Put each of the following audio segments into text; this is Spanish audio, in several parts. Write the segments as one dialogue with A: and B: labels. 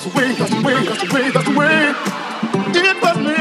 A: That's the way, that's the
B: way, that's the way, that's the way.
C: It was me.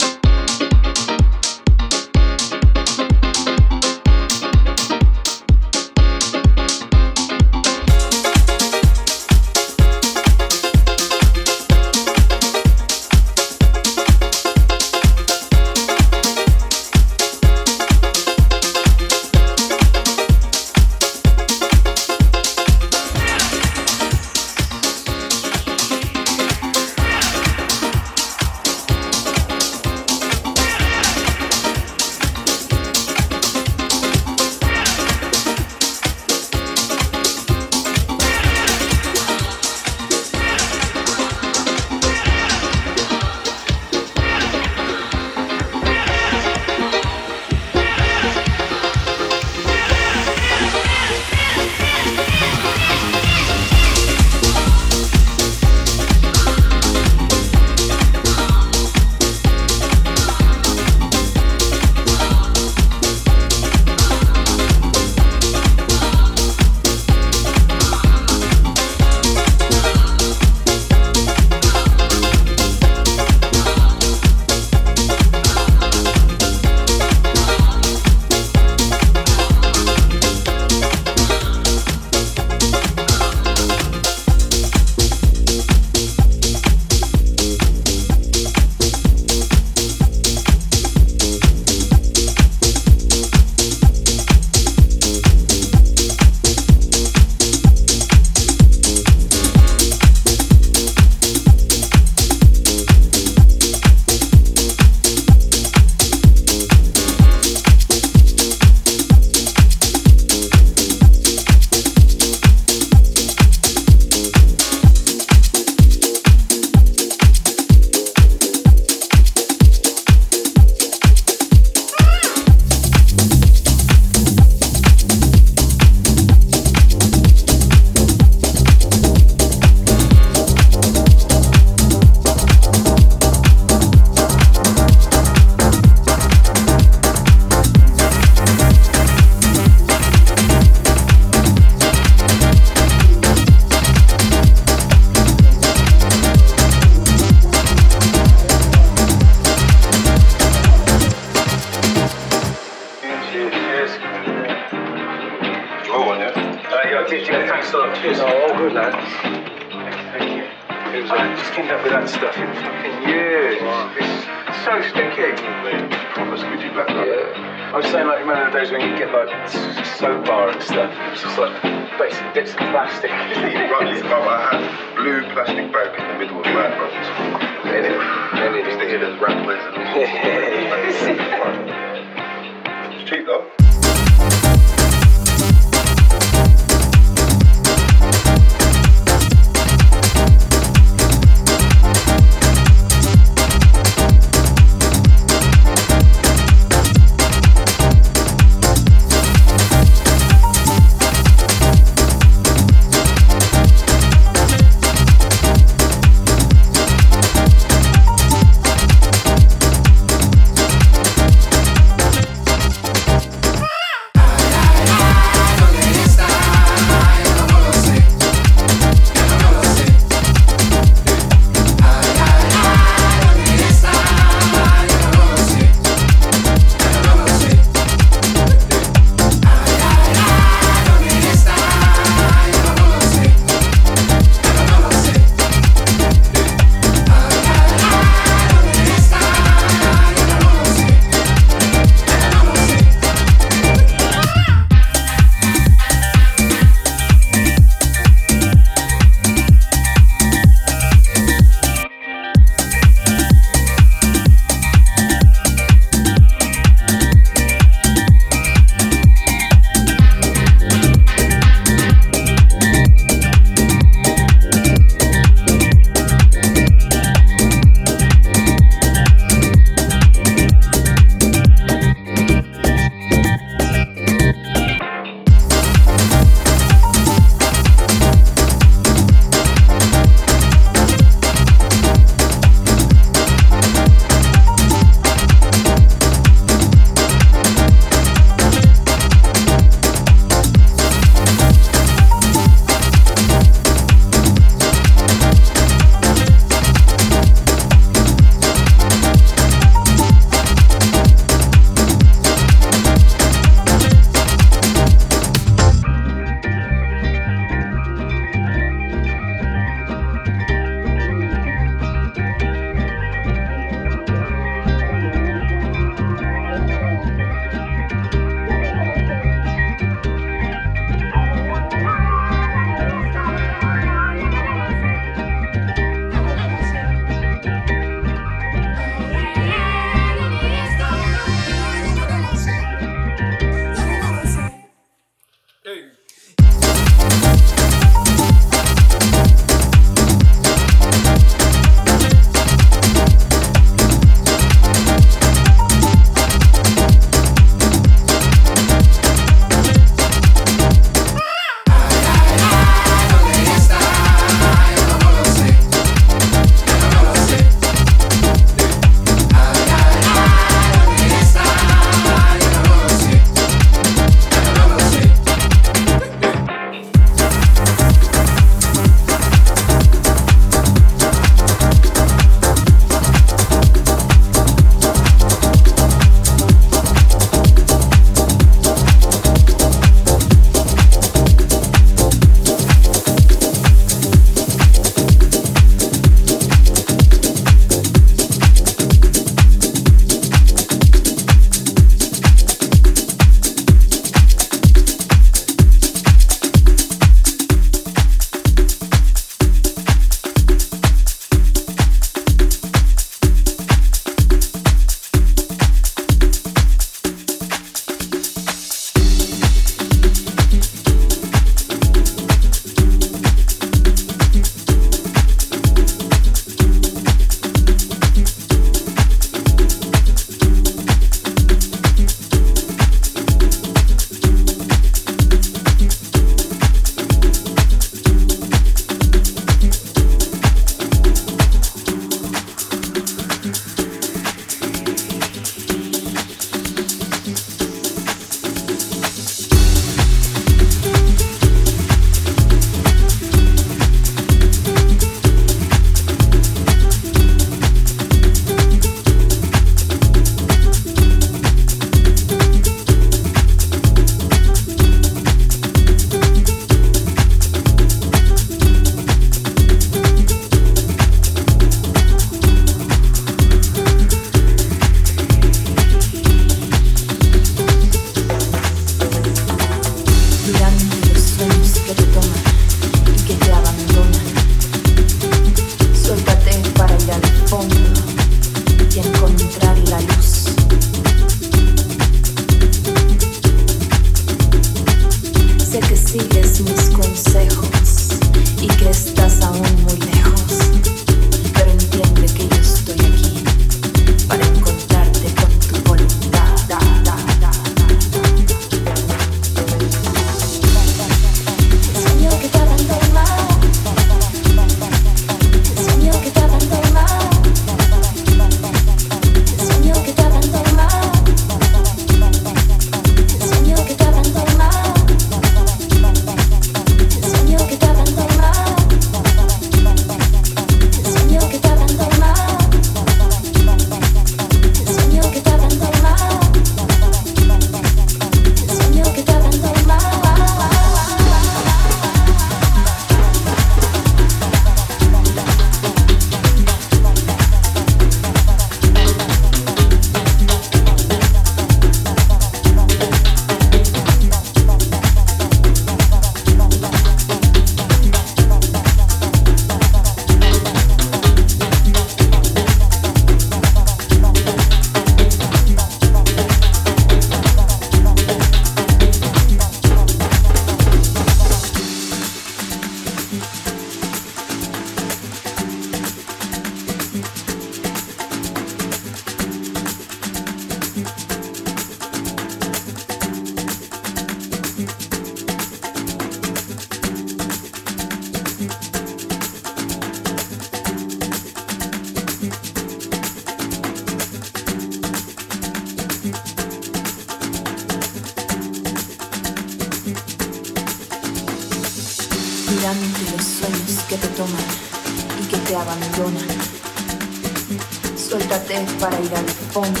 C: Fondo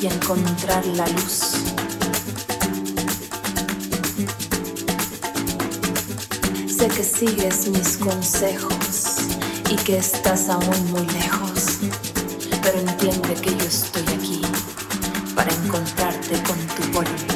C: y encontrar la luz. Sé que sigues mis consejos y que estás aún muy lejos, pero entiende que yo estoy aquí para encontrarte con tu voluntad.